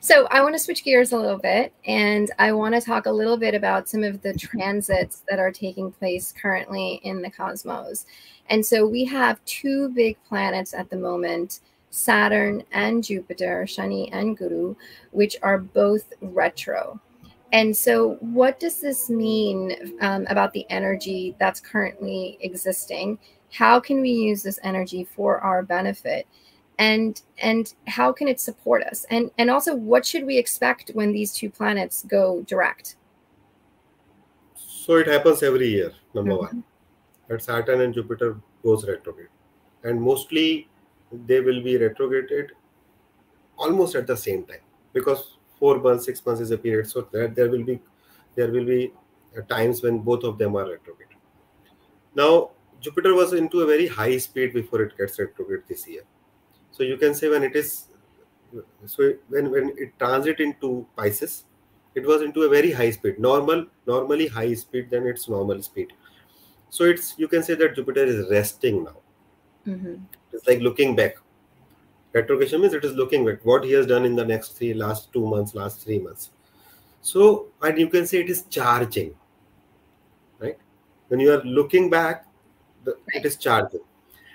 So I want to switch gears a little bit and I want to talk a little bit about some of the transits that are taking place currently in the cosmos. And so we have two big planets at the moment Saturn and Jupiter, Shani and Guru, which are both retro. And so, what does this mean um, about the energy that's currently existing? How can we use this energy for our benefit? And and how can it support us? And and also, what should we expect when these two planets go direct? So it happens every year. Number mm-hmm. one, that Saturn and Jupiter goes retrograde, and mostly they will be retrograded almost at the same time because four months, six months is a period. So that there will be there will be uh, times when both of them are retrograde. Now Jupiter was into a very high speed before it gets retrograde this year. So you can say when it is so when when it transit into Pisces, it was into a very high speed, normal, normally high speed than its normal speed. So it's you can say that Jupiter is resting now. Mm-hmm. It's like looking back. Retrogression means it is looking back what he has done in the next three last two months, last three months. So and you can say it is charging. Right? When you are looking back, the, right. it is charging.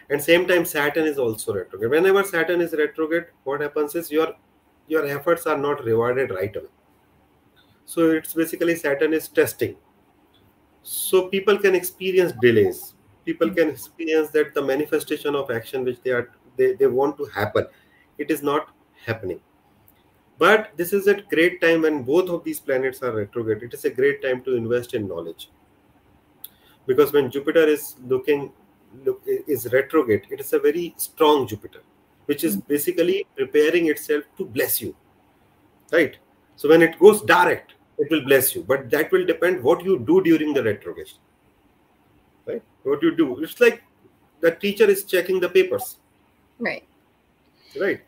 And same time, Saturn is also retrograde. Whenever Saturn is retrograde, what happens is your your efforts are not rewarded right away. So it's basically Saturn is testing. So people can experience delays people can experience that the manifestation of action which they are they, they want to happen it is not happening but this is a great time when both of these planets are retrograde it is a great time to invest in knowledge because when jupiter is looking look, is retrograde. It is a very strong jupiter which is hmm. basically preparing itself to bless you right? So when it goes direct it will bless you. But that will depend what you do during the retrogression right? What you do. It's like the teacher is checking the papers. Right. Right